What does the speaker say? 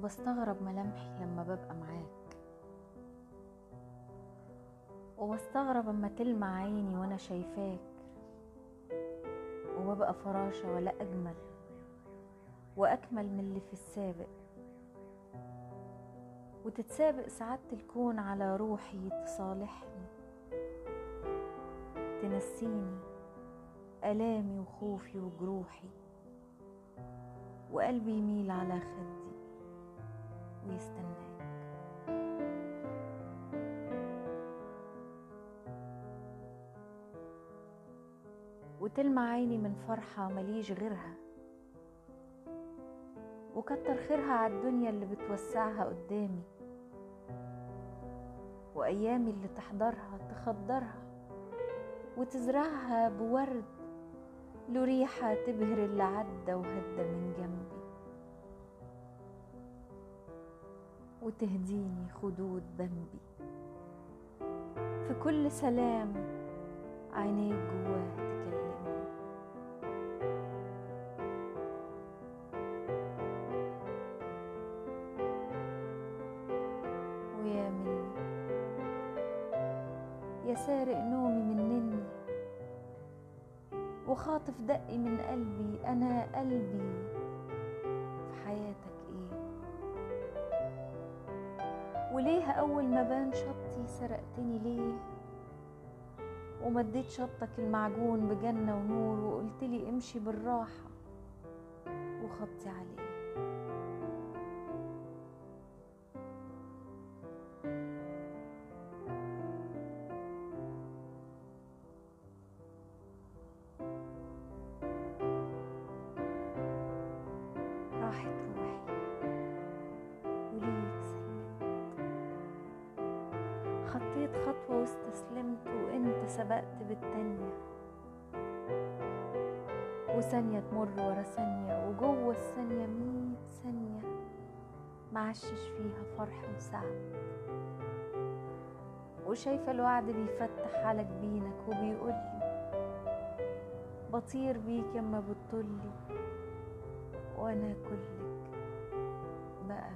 وبستغرب ملامحي لما ببقى معاك. وبستغرب أما تلمع عيني وأنا شايفاك. وببقى فراشة ولا أجمل. وأكمل من اللي في السابق. وتتسابق سعادة الكون على روحي تصالحني. تنسيني ألامي وخوفي وجروحي. وقلبي يميل على خدي. ويستناك وتلمع عيني من فرحة مليش غيرها وكتر خيرها عالدنيا اللي بتوسعها قدامي وأيامي اللي تحضرها تخضرها وتزرعها بورد له ريحة تبهر اللي عدى وهدى من جنبي. وتهديني خدود ذنبي. في كل سلام عينيك جواه تكلمني. ويا مني. يا سارق نومي منني وخاطف دقي من قلبي. أنا قلبي وليه أول ما بان شطي سرقتني ليه؟ ومديت شطك المعجون بجنة ونور وقلتلي امشي بالراحة وخطي عليه. راحت خطيت خطوة واستسلمت وانت سبقت بالتانية. وثانية تمر ورا ثانية وجوه الثانية مية ثانية معشش فيها فرح وسعد وشايفة الوعد بيفتح على جبينك وبيقولي بطير بيك يما بتطلي وأنا كلك بقى